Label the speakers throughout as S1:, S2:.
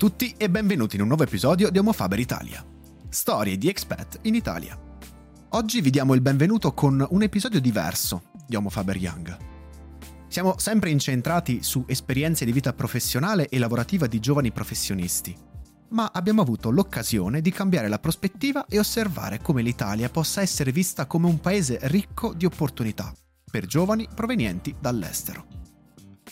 S1: Tutti e benvenuti in un nuovo episodio di Homo Faber Italia. Storie di expat in Italia. Oggi vi diamo il benvenuto con un episodio diverso di Homo Faber Young. Siamo sempre incentrati su esperienze di vita professionale e lavorativa di giovani professionisti, ma abbiamo avuto l'occasione di cambiare la prospettiva e osservare come l'Italia possa essere vista come un paese ricco di opportunità per giovani provenienti dall'estero.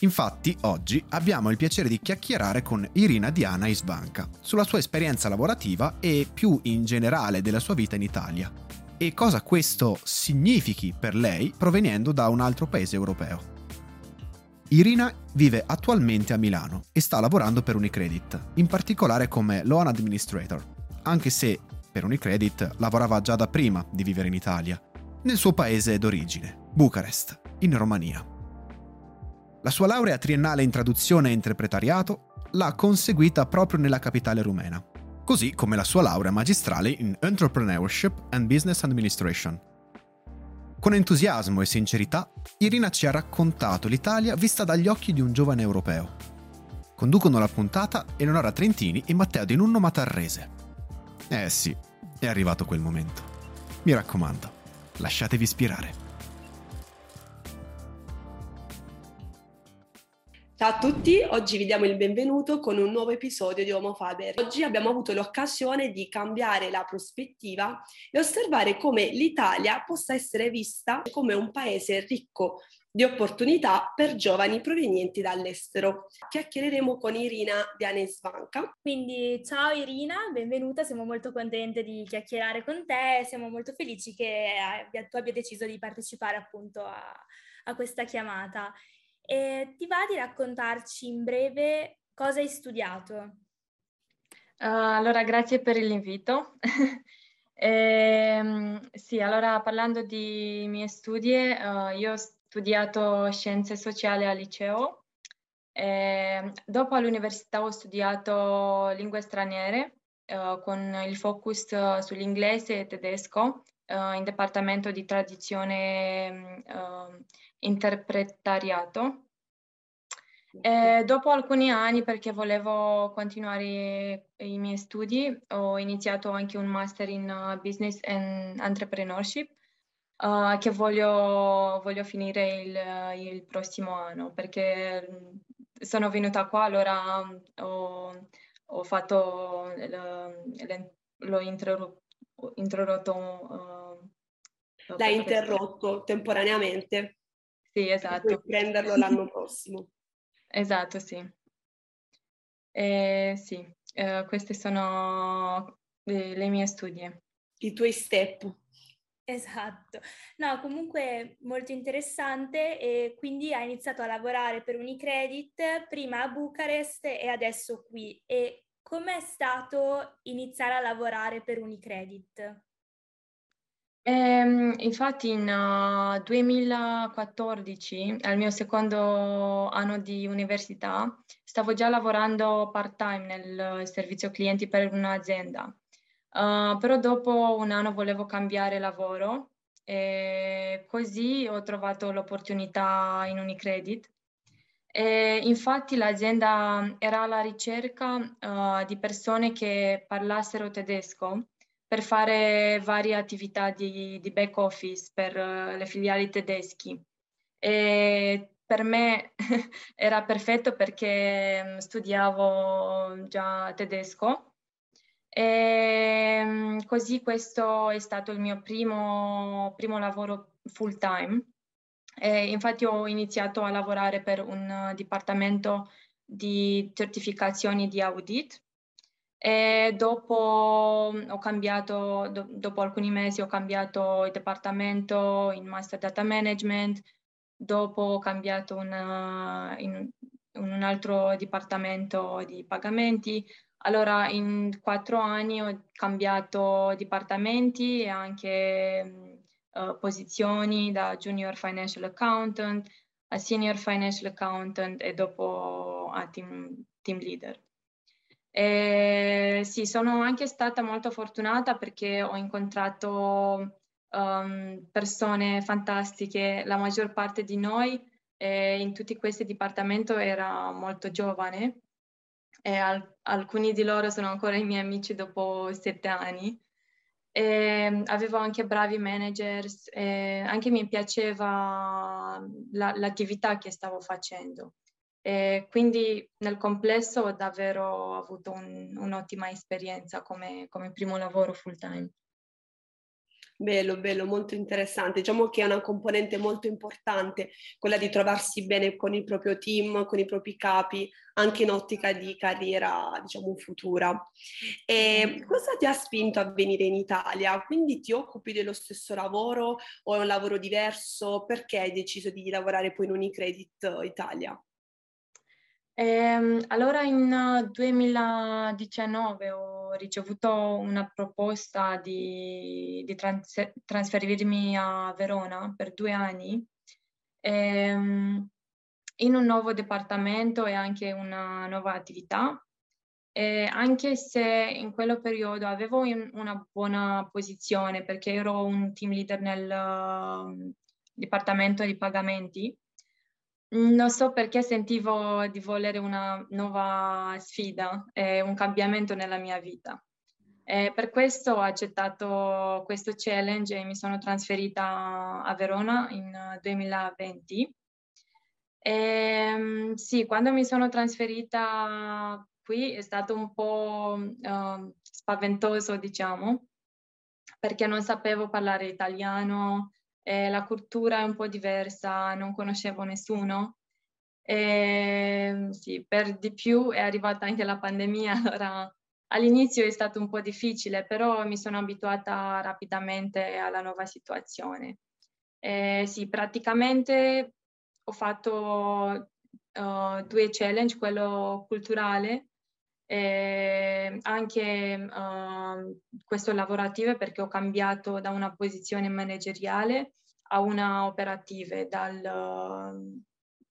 S1: Infatti, oggi abbiamo il piacere di chiacchierare con Irina Diana Isbanca sulla sua esperienza lavorativa e più in generale della sua vita in Italia e cosa questo significhi per lei proveniendo da un altro paese europeo. Irina vive attualmente a Milano e sta lavorando per Unicredit, in particolare come loan administrator, anche se per Unicredit lavorava già da prima di vivere in Italia, nel suo paese d'origine, Bucarest, in Romania. La sua laurea triennale in traduzione e interpretariato l'ha conseguita proprio nella capitale rumena, così come la sua laurea magistrale in Entrepreneurship and Business Administration. Con entusiasmo e sincerità, Irina ci ha raccontato l'Italia vista dagli occhi di un giovane europeo. Conducono la puntata Eleonora Trentini e Matteo Di Nunno Matarrese. Eh sì, è arrivato quel momento. Mi raccomando, lasciatevi ispirare.
S2: Ciao a tutti, oggi vi diamo il benvenuto con un nuovo episodio di Homo Faber. Oggi abbiamo avuto l'occasione di cambiare la prospettiva e osservare come l'Italia possa essere vista come un paese ricco di opportunità per giovani provenienti dall'estero. Chiacchiereremo con Irina Dianesvanca.
S3: Quindi ciao Irina, benvenuta, siamo molto contente di chiacchierare con te, siamo molto felici che tu abbia deciso di partecipare appunto a, a questa chiamata. E ti va di raccontarci in breve cosa hai studiato?
S4: Uh, allora, grazie per l'invito. eh, sì, allora parlando di miei studi, uh, io ho studiato scienze sociali al liceo. Eh, dopo all'università ho studiato lingue straniere uh, con il focus sull'inglese e tedesco in dipartimento di tradizione interpretariato. E dopo alcuni anni, perché volevo continuare i miei studi, ho iniziato anche un master in uh, business and entrepreneurship uh, che voglio, voglio finire il, il, prossimo anno perché mm, sono venuta qua, allora mm, ho, ho fatto, l'ho introdotto.
S2: Uh, L'hai interrotto temporaneamente?
S4: Sì, esatto. Puoi
S2: prenderlo l'anno prossimo.
S4: Esatto, sì. Eh, sì, eh, queste sono le, le mie studie.
S2: I tuoi step.
S3: Esatto, no, comunque molto interessante e quindi hai iniziato a lavorare per Unicredit prima a Bucarest e adesso qui. E com'è stato iniziare a lavorare per Unicredit?
S4: Ehm, infatti in uh, 2014, al mio secondo anno di università, stavo già lavorando part-time nel servizio clienti per un'azienda. Uh, però dopo un anno volevo cambiare lavoro e così ho trovato l'opportunità in Unicredit. E infatti l'azienda era alla ricerca uh, di persone che parlassero tedesco per fare varie attività di, di back office per uh, le filiali tedeschi. E per me era perfetto perché um, studiavo già tedesco e um, così questo è stato il mio primo, primo lavoro full time. E infatti ho iniziato a lavorare per un uh, dipartimento di certificazioni di audit e dopo ho cambiato, do, dopo alcuni mesi ho cambiato il dipartimento in Master Data Management, dopo ho cambiato una, in, in un altro dipartimento di pagamenti. Allora in quattro anni ho cambiato dipartimenti e anche uh, posizioni da Junior Financial Accountant a Senior Financial Accountant e dopo a Team, team Leader. E sì, sono anche stata molto fortunata perché ho incontrato um, persone fantastiche, la maggior parte di noi eh, in tutti questi dipartimenti era molto giovane, e al- alcuni di loro sono ancora i miei amici dopo sette anni. E avevo anche bravi managers e anche mi piaceva la, l'attività che stavo facendo. E quindi nel complesso ho davvero avuto un, un'ottima esperienza come, come primo lavoro full time.
S2: Bello, bello, molto interessante. Diciamo che è una componente molto importante quella di trovarsi bene con il proprio team, con i propri capi, anche in ottica di carriera, diciamo, futura. E cosa ti ha spinto a venire in Italia? Quindi ti occupi dello stesso lavoro o è un lavoro diverso? Perché hai deciso di lavorare poi in Unicredit Italia?
S4: Eh, allora in 2019 ho ricevuto una proposta di, di trans- trasferirmi a Verona per due anni ehm, in un nuovo dipartimento e anche una nuova attività. E anche se in quello periodo avevo in, una buona posizione perché ero un team leader nel uh, dipartimento di pagamenti, non so perché sentivo di volere una nuova sfida e un cambiamento nella mia vita. E per questo ho accettato questo challenge e mi sono trasferita a Verona in 2020. E, sì, quando mi sono trasferita qui è stato un po' uh, spaventoso, diciamo, perché non sapevo parlare italiano, eh, la cultura è un po' diversa, non conoscevo nessuno. E, sì, per di più è arrivata anche la pandemia, allora all'inizio è stato un po' difficile, però mi sono abituata rapidamente alla nuova situazione. E, sì, praticamente ho fatto uh, due challenge, quello culturale e anche uh, questo lavorativo perché ho cambiato da una posizione manageriale a una operativa dal,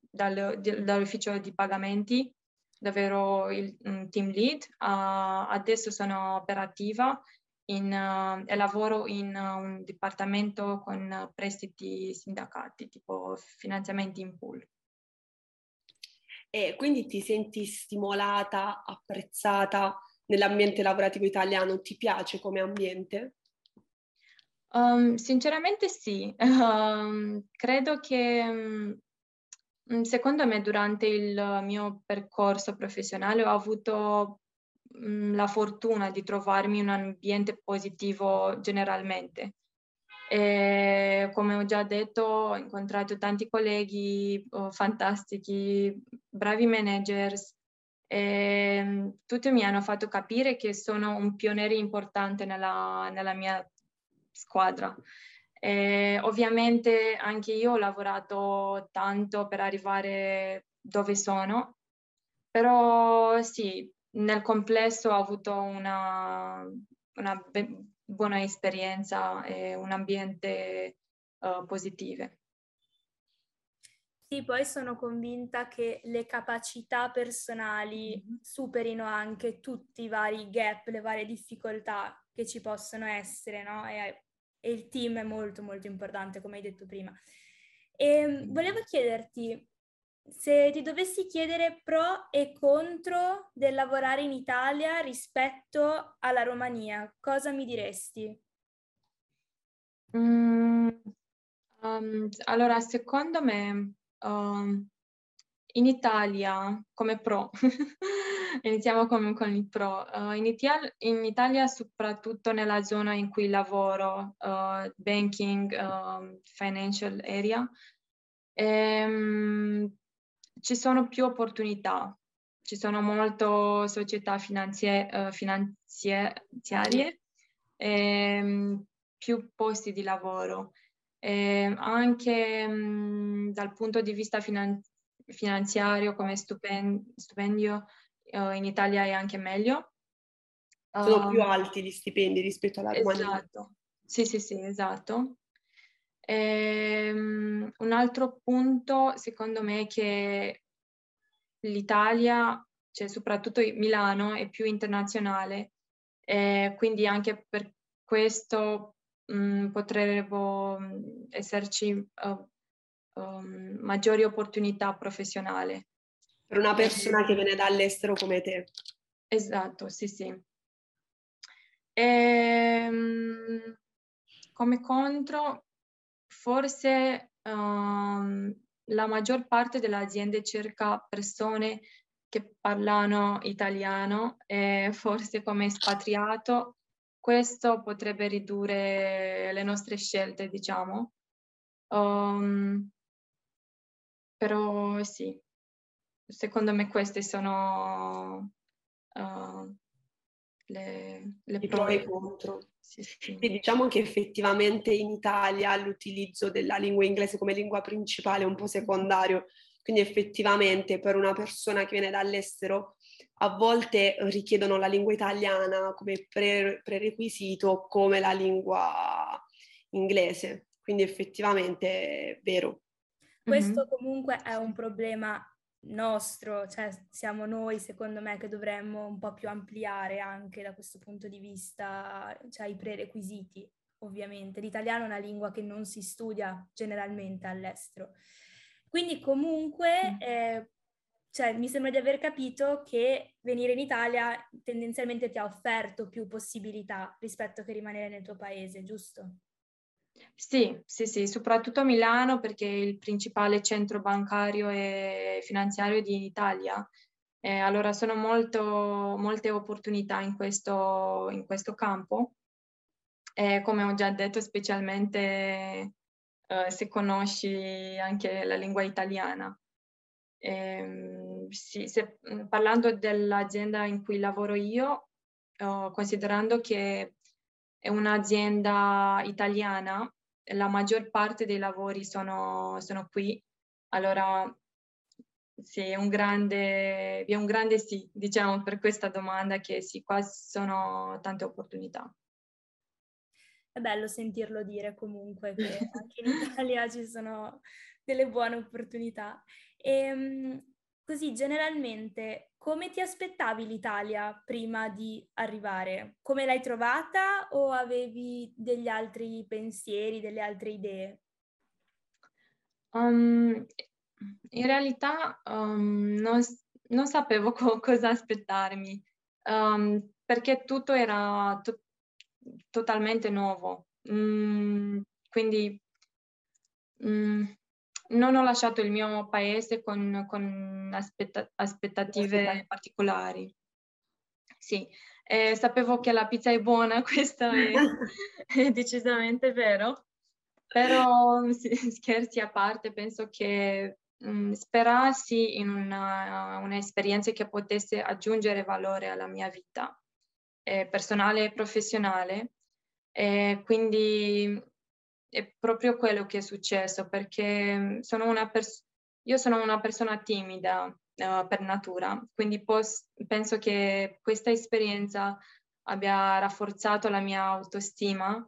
S4: dal, dall'ufficio di pagamenti dove ero il team lead, uh, adesso sono operativa in, uh, e lavoro in uh, un dipartimento con prestiti sindacati, tipo finanziamenti in pool.
S2: E quindi ti senti stimolata, apprezzata nell'ambiente lavorativo italiano? Ti piace come ambiente?
S4: Um, sinceramente sì, um, credo che um, secondo me durante il mio percorso professionale ho avuto la fortuna di trovarmi in un ambiente positivo generalmente. E, come ho già detto, ho incontrato tanti colleghi oh, fantastici, bravi managers, e tutti mi hanno fatto capire che sono un pioniere importante nella, nella mia squadra. E ovviamente anche io ho lavorato tanto per arrivare dove sono, però sì, nel complesso ho avuto una, una buona esperienza e un ambiente uh, positivo.
S3: Sì, poi sono convinta che le capacità personali mm-hmm. superino anche tutti i vari gap, le varie difficoltà che ci possono essere, no? E e il team è molto molto importante, come hai detto prima. E ehm, volevo chiederti se ti dovessi chiedere pro e contro del lavorare in Italia rispetto alla Romania, cosa mi diresti?
S4: Mm, um, allora, secondo me um, in Italia come pro Iniziamo con, con il pro. Uh, in, Italia, in, Italia, soprattutto nella zona in cui lavoro, uh, banking, uh, financial area, ehm, ci sono più opportunità. Ci sono molte società finanzie, finanziarie, ehm, più posti di lavoro. Eh, anche mh, dal punto di vista finan- finanziario come stupen- stipendio uh, in Italia è anche meglio.
S2: Sono um, più alti gli stipendi rispetto alla.
S4: Esatto, sì, sì, sì, esatto. E, um, un altro punto, secondo me, è che l'Italia, cioè soprattutto Milano, è più internazionale, e quindi anche per questo um, potrebbero esserci uh, um, maggiori opportunità professionali.
S2: Per una persona che viene dall'estero come te.
S4: Esatto, sì, sì. E, ehm, come contro, forse um, la maggior parte delle aziende cerca persone che parlano italiano e forse come espatriato questo potrebbe ridurre le nostre scelte, diciamo. Um, però sì, secondo me queste sono uh, le, le
S2: pro e contro. Sì, sì. diciamo che effettivamente in Italia l'utilizzo della lingua inglese come lingua principale è un po' secondario, quindi effettivamente per una persona che viene dall'estero a volte richiedono la lingua italiana come pre- prerequisito come la lingua inglese, quindi effettivamente è vero.
S3: Questo mm-hmm. comunque è un problema nostro, cioè siamo noi secondo me che dovremmo un po' più ampliare anche da questo punto di vista cioè, i prerequisiti, ovviamente. L'italiano è una lingua che non si studia generalmente all'estero. Quindi comunque mm. eh, cioè, mi sembra di aver capito che venire in Italia tendenzialmente ti ha offerto più possibilità rispetto che rimanere nel tuo paese, giusto?
S4: Sì, sì, sì, soprattutto a Milano perché è il principale centro bancario e finanziario di Italia. Eh, allora sono molto, molte opportunità in questo, in questo campo. Eh, come ho già detto, specialmente eh, se conosci anche la lingua italiana. Eh, sì, se, parlando dell'azienda in cui lavoro io, considerando che è un'azienda italiana, la maggior parte dei lavori sono, sono qui, allora sì, un grande, è un grande sì, diciamo, per questa domanda che sì, qua sono tante opportunità.
S3: È bello sentirlo dire comunque che anche in Italia ci sono delle buone opportunità. E, ehm, così, generalmente, come ti aspettavi l'Italia prima di arrivare? Come l'hai trovata o avevi degli altri pensieri, delle altre idee?
S4: Um, in realtà um, non, non, sapevo co- cosa aspettarmi um, perché tutto era to- totalmente nuovo. Mm, quindi mm, non ho lasciato il mio paese con, con aspetta- aspettative particolari. Sì, eh, sapevo che la pizza è buona, questo è, è decisamente vero, però scherzi a parte, penso che mh, mm, sperassi in una, un'esperienza che potesse aggiungere valore alla mia vita eh, personale e professionale. E quindi è proprio quello che è successo perché mm, sono una pers- io sono una persona timida uh, per natura, quindi pos- penso che questa esperienza abbia rafforzato la mia autostima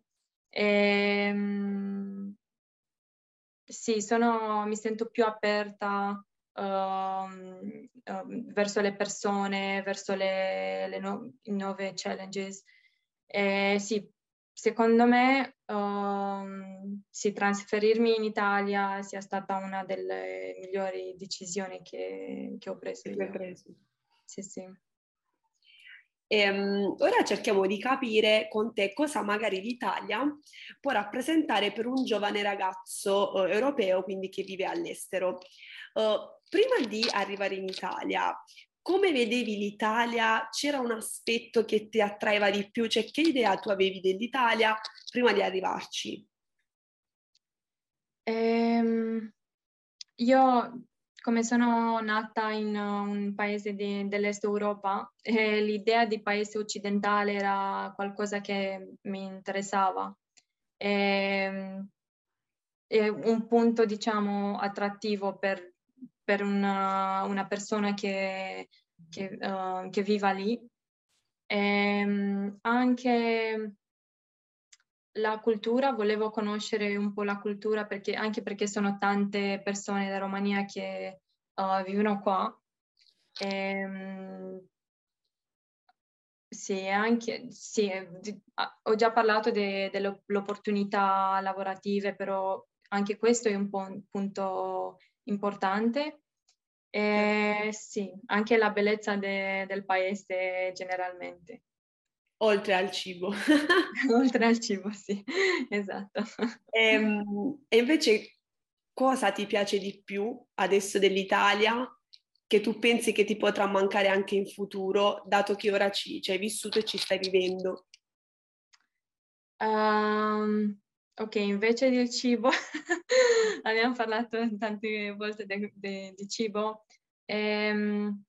S4: e um, sì, sono, mi sento più aperta uh, uh, verso le persone, verso le, le no- nuove challenges. E sì, secondo me um, sì, trasferirmi in Italia sia stata una delle migliori decisioni che, che ho preso. Che. Sì, sì.
S2: E, um, ora cerchiamo di capire con te cosa magari l'Italia può rappresentare per un giovane ragazzo uh, europeo, quindi che vive all'estero. Uh, prima di arrivare in Italia, come vedevi l'Italia? C'era un aspetto che ti attraeva di più? Cioè, che idea tu avevi dell'Italia prima di arrivarci?
S4: Ehm, io, come sono nata in un paese di, dell'est Europa, eh, l'idea di paese occidentale era qualcosa che mi interessava. E, è un punto, diciamo, attrattivo per per una, una persona che, che, uh, che, viva lì. E, ehm, anche la cultura, volevo conoscere un po' la cultura perché, anche perché sono tante persone da Romania che uh, vivono qua. E, um, sì, anche, sì, ho già parlato de, delle opportunità lavorative, però anche questo è un, po un punto importante. E, sì, anche la bellezza de- del paese generalmente.
S2: Oltre al cibo.
S4: Oltre al cibo, sì, esatto.
S2: E, ehm, e invece cosa ti piace di più adesso dell'Italia che tu pensi che ti potrà mancare anche in futuro, dato che ora ci, ci hai vissuto e ci stai vivendo?
S4: Um, ok, invece del cibo, abbiamo parlato tante volte di cibo. Um,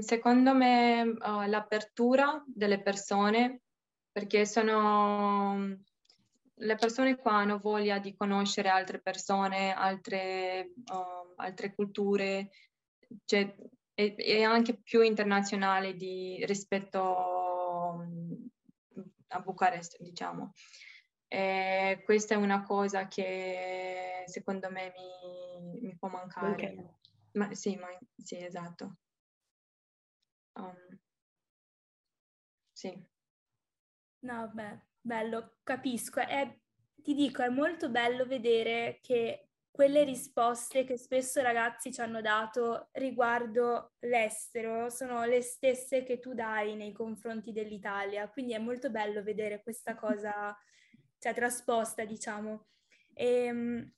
S4: secondo me uh, l'apertura delle persone, perché sono le persone qua hanno voglia di conoscere altre persone, altre, uh, altre culture, cioè, è, è, anche più internazionale di, rispetto um, a Bucarest, diciamo. E questa è una cosa che secondo me mi, mi può mancare. Okay. Ma, sì, ma, sì, esatto. Um, sì.
S3: No, beh, bello, capisco. È, ti dico, è molto bello vedere che quelle risposte che spesso i ragazzi ci hanno dato riguardo l'estero sono le stesse che tu dai nei confronti dell'Italia. Quindi è molto bello vedere questa cosa, cioè trasposta, diciamo. E, ehm,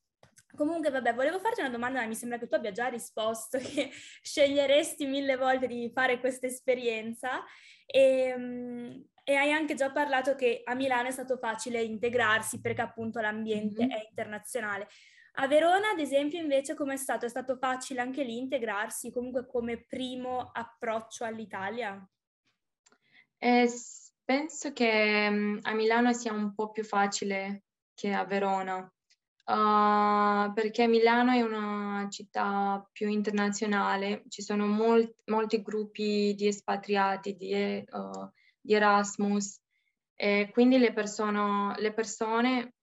S3: Comunque, vabbè, volevo farti una domanda, ma mi sembra che tu abbia già risposto che sceglieresti mille volte di fare questa esperienza. E, ehm, e hai anche già parlato che a Milano è stato facile integrarsi perché appunto l'ambiente mm-hmm. è internazionale. A Verona, ad esempio, invece, come è stato? È stato facile anche lì integrarsi, comunque come primo approccio all'Italia?
S4: Eh, penso che a Milano sia un po' più facile che a Verona, uh, perché Milano è una città più internazionale, ci sono molt- molti gruppi di espatriati, di, uh, di Erasmus, e quindi le, persone, le persone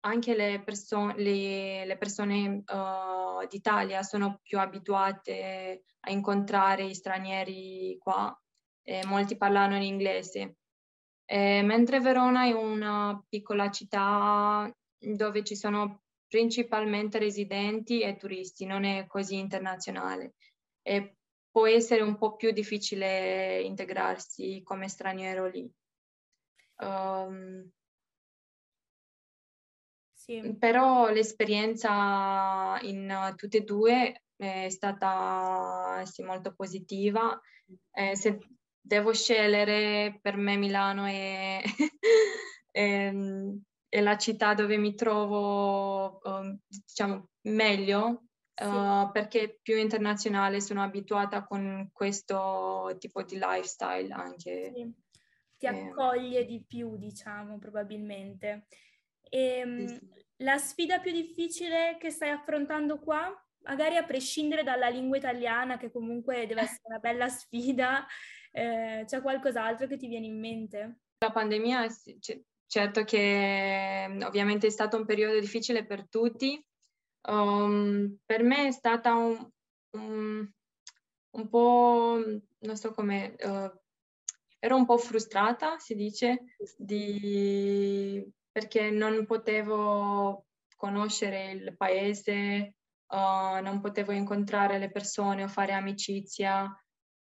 S4: anche le, perso- le, le persone uh, d'Italia sono più abituate a incontrare gli stranieri qua, molti parlano in inglese. E mentre Verona è una piccola città dove ci sono principalmente residenti e turisti, non è così internazionale. E può essere un po' più difficile integrarsi come straniero lì. Um, sì. Però l'esperienza in tutte e due è stata sì, molto positiva. Eh, se devo scegliere, per me Milano è, è, è la città dove mi trovo um, diciamo, meglio sì. uh, perché è più internazionale, sono abituata con questo tipo di lifestyle anche.
S3: Sì. Ti eh. accoglie di più, diciamo, probabilmente. E, ehm, sì. La sfida più difficile che stai affrontando qua, magari a prescindere dalla lingua italiana, che comunque deve essere una bella sfida, eh, c'è qualcos'altro che ti viene in mente?
S4: La pandemia, certo che mm, ovviamente è stato un periodo difficile per tutti. Um, per me è stata un, un, un po', non so come, uh, ero un po' frustrata, si dice, di perché non potevo conoscere il paese, uh, non potevo incontrare le persone o fare amicizia.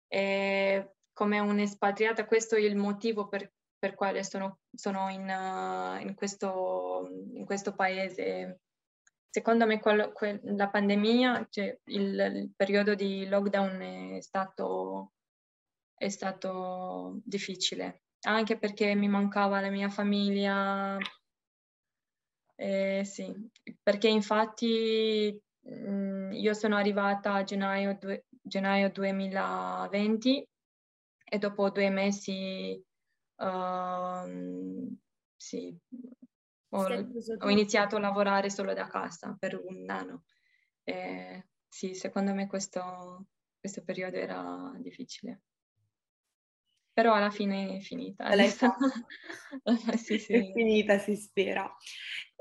S4: E come un'espatriata, questo è il motivo per, per quale sono, sono in, uh, in, questo, in, questo, paese. Secondo me quello, que- la pandemia, cioè il, il, periodo di lockdown è stato, è stato difficile, anche perché mi mancava la mia famiglia, eh, sì, perché infatti io sono arrivata a gennaio, due, gennaio 2020 e dopo due mesi uh, sì, ho, ho, iniziato a lavorare solo da casa per un anno. E, sì, secondo me questo, questo periodo era difficile. però alla fine è finita.
S2: sì, sì. È finita, si spera.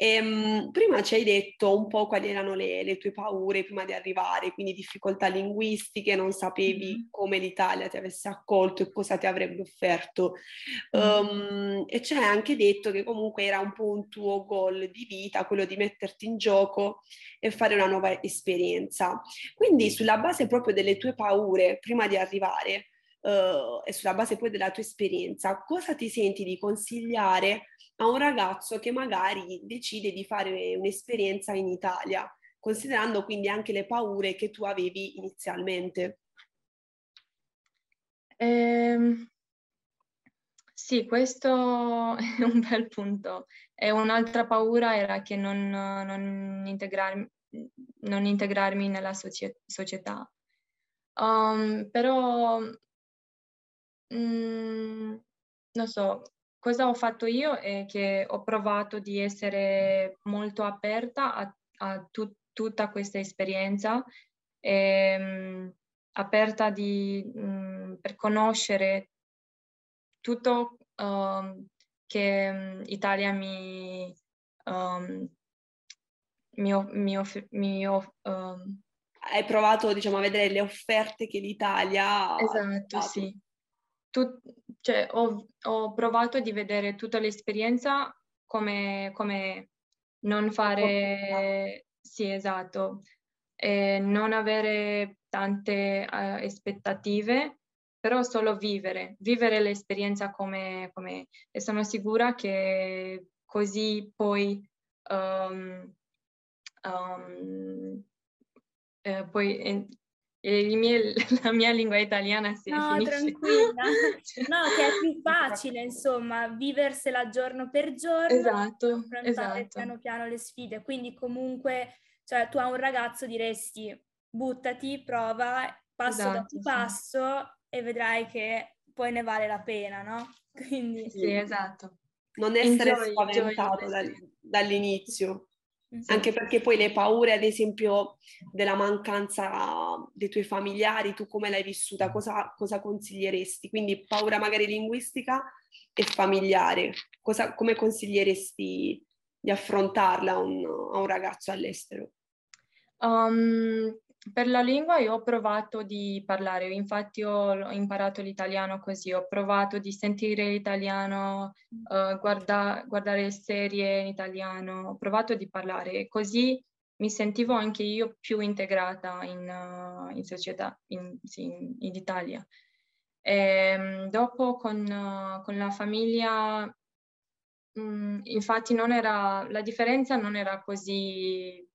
S2: E, um, prima ci hai detto un po' quali erano le, le, tue paure prima di arrivare, quindi difficoltà linguistiche, non sapevi mm-hmm. come l'Italia ti avesse accolto e cosa ti avrebbe offerto. Mm-hmm. Um, e ci hai anche detto che comunque era un po' un tuo goal di vita, quello di metterti in gioco e fare una nuova esperienza. Quindi sulla base proprio delle tue paure prima di arrivare, uh, e sulla base poi della tua esperienza, cosa ti senti di consigliare a un ragazzo che magari decide di fare un'esperienza in Italia, considerando quindi anche le paure che tu avevi inizialmente?
S4: Eh, sì, questo è un bel punto. E un'altra paura era che non, non, integrarmi, non integrarmi, nella società. Um, però Mm, non so, cosa ho fatto io è che ho provato di essere molto aperta a, a tu, tutta questa esperienza, e, um, aperta di, um, per conoscere tutto um, che um, Italia mi, mi, mi, mi
S2: Hai provato diciamo, a vedere le offerte che l'Italia
S4: esatto, ha sì tu, cioè, ho, ho, provato di vedere tutta l'esperienza come, come non fare, sì esatto, e non avere tante uh, aspettative, però solo vivere, vivere l'esperienza come, come e sono sicura che così poi um, um, eh, poi mie, la mia lingua italiana si
S3: no,
S4: finisce.
S3: tranquilla. No, che è più facile, insomma, viversela giorno per giorno.
S4: Esatto, affrontare esatto.
S3: piano piano le sfide. Quindi comunque, cioè, tu a un ragazzo diresti buttati, prova, passo esatto, dopo sì. passo e vedrai che poi ne vale la pena, no?
S4: Quindi... Sì, esatto.
S2: Non essere enjoy, spaventato enjoy. dall'inizio. Anche perché poi le paure, ad esempio, della mancanza dei tuoi familiari, tu come l'hai vissuta? Cosa, cosa consiglieresti? Quindi paura magari linguistica e familiare. Cosa, come consiglieresti di affrontarla a un, a un ragazzo all'estero?
S4: Um, per la lingua io ho provato di parlare, infatti ho imparato l'italiano così, ho provato di sentire l'italiano, uh, guarda, guardare serie in italiano, ho provato di parlare, così mi sentivo anche io più integrata in, uh, in società, in, sì, in, in Italia. E, ehm, dopo con, uh, con, la famiglia, mh, mm, infatti non era, la differenza non era così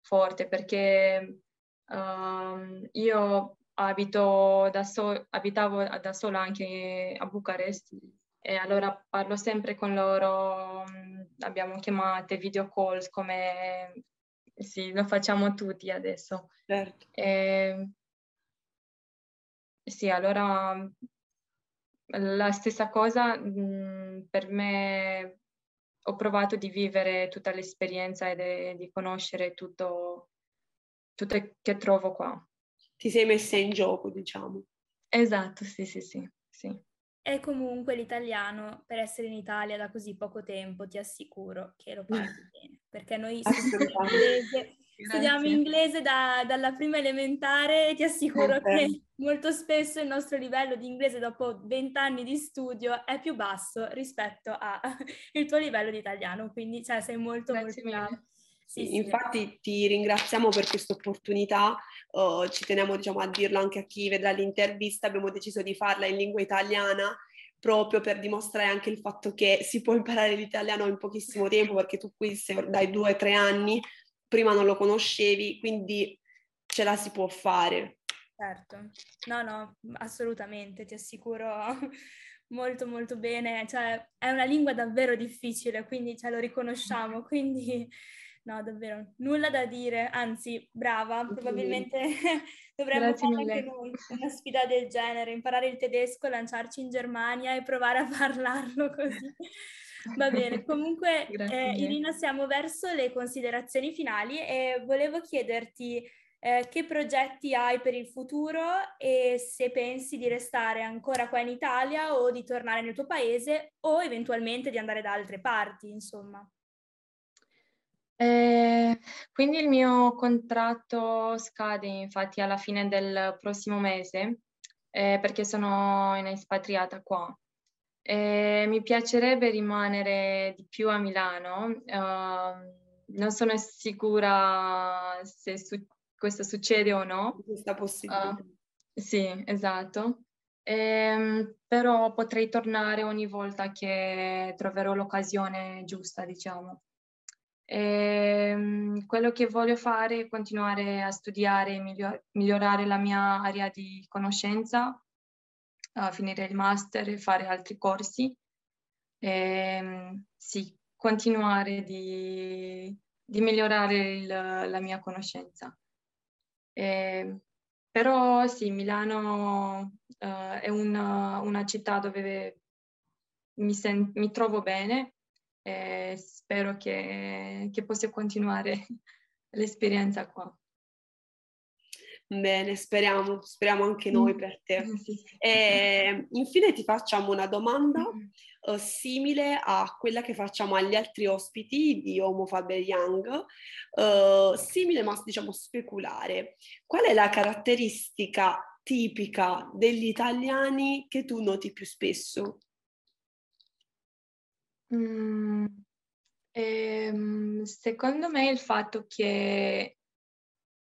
S4: forte perché Uh, io abito da so- abitavo da sola anche a Bucarest e allora parlo sempre con loro, mm, abbiamo chiamate, video calls come sì, lo facciamo tutti adesso.
S2: Certo.
S4: E, sì, allora la stessa cosa mh, mm, per me ho provato di vivere tutta l'esperienza e di conoscere tutto tutte che trovo qua.
S2: Ti sei messa in gioco, diciamo.
S4: Esatto, sì, sì, sì. sì.
S3: E comunque l'italiano, per essere in Italia da così poco tempo, ti assicuro che lo parli bene, perché noi studiamo inglese, studiamo inglese da, dalla prima elementare e ti assicuro okay. che molto spesso il nostro livello di inglese dopo vent'anni di studio è più basso rispetto al tuo livello di italiano, quindi cioè, sei molto, Grazie molto bravo.
S2: Sì, sì, infatti ti ringraziamo per questa opportunità, uh, ci teniamo diciamo, a dirlo anche a chi vedrà l'intervista, abbiamo deciso di farla in lingua italiana proprio per dimostrare anche il fatto che si può imparare l'italiano in pochissimo tempo, perché tu qui sei dai due o tre anni, prima non lo conoscevi, quindi ce la si può fare.
S3: Certo, no, no, assolutamente, ti assicuro molto molto bene, cioè è una lingua davvero difficile, quindi ce lo riconosciamo, quindi No, davvero, nulla da dire, anzi, brava, probabilmente dovremmo fare anche noi una sfida del genere, imparare il tedesco, lanciarci in Germania e provare a parlarlo così. Va bene, comunque eh, Irina siamo verso le considerazioni finali e volevo chiederti eh, che progetti hai per il futuro e se pensi di restare ancora qua in Italia o di tornare nel tuo paese o eventualmente di andare da altre parti, insomma.
S4: Eh, quindi il mio contratto scade infatti alla fine del prossimo mese eh, perché sono in espatriata qua. Eh, mi piacerebbe rimanere di più a Milano, uh, non sono sicura se su- questo succede o no.
S2: Questa possibilità. Uh,
S4: sì, esatto. Eh, però potrei tornare ogni volta che troverò l'occasione giusta, diciamo. E, ehm, quello che voglio fare è continuare a studiare e miglior- migliorare la mia area di conoscenza, finire il master e fare altri corsi. E, ehm, sì, continuare di, di migliorare il, la mia conoscenza. E, ehm, però sì, Milano uh, è una, una, città dove mi, sen- mi trovo bene e spero che, che possa continuare l'esperienza qua.
S2: Bene, speriamo, speriamo anche noi per te. E infine ti facciamo una domanda uh, simile a quella che facciamo agli altri ospiti di Homo Faber Young, uh, simile ma diciamo speculare. Qual è la caratteristica tipica degli italiani che tu noti più spesso?
S4: Mm, ehm, secondo me il fatto che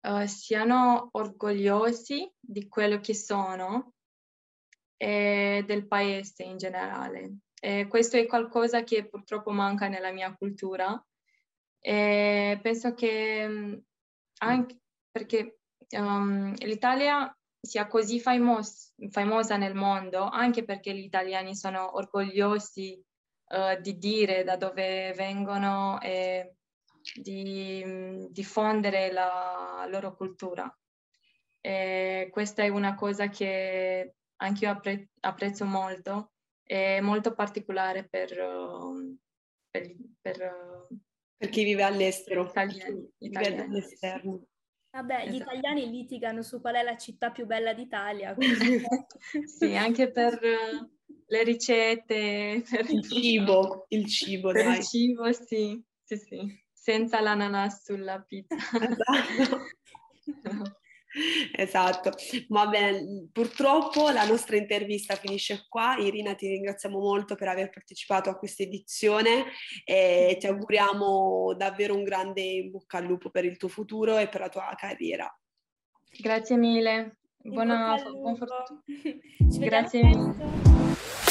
S4: uh, siano orgogliosi di quello che sono e del paese in generale. E questo è qualcosa che purtroppo manca nella mia cultura. E penso che mm, anche perché um, l'Italia sia così famos- famosa nel mondo, anche perché gli italiani sono orgogliosi uh, di dire da dove vengono e di diffondere la loro cultura. E questa è una cosa che anche io appre- apprezzo molto, è molto particolare per, uh, per,
S2: per, per, chi vive all'estero,
S4: italiani, italiani. Vive all'esterno.
S3: Vabbè, esatto. gli italiani litigano su qual è la città più bella d'Italia.
S4: sì, anche per le ricette, per
S2: il cibo, il cibo,
S4: per
S2: dai.
S4: il cibo, sì, sì, sì, senza l'ananas sulla pizza.
S2: Esatto. Esatto, va bene, purtroppo la nostra intervista finisce qua. Irina, ti ringraziamo molto per aver partecipato a questa edizione e ti auguriamo davvero un grande in bocca al lupo per il tuo futuro e per la tua carriera.
S4: Grazie mille, buona, buon fortuna. Grazie mille.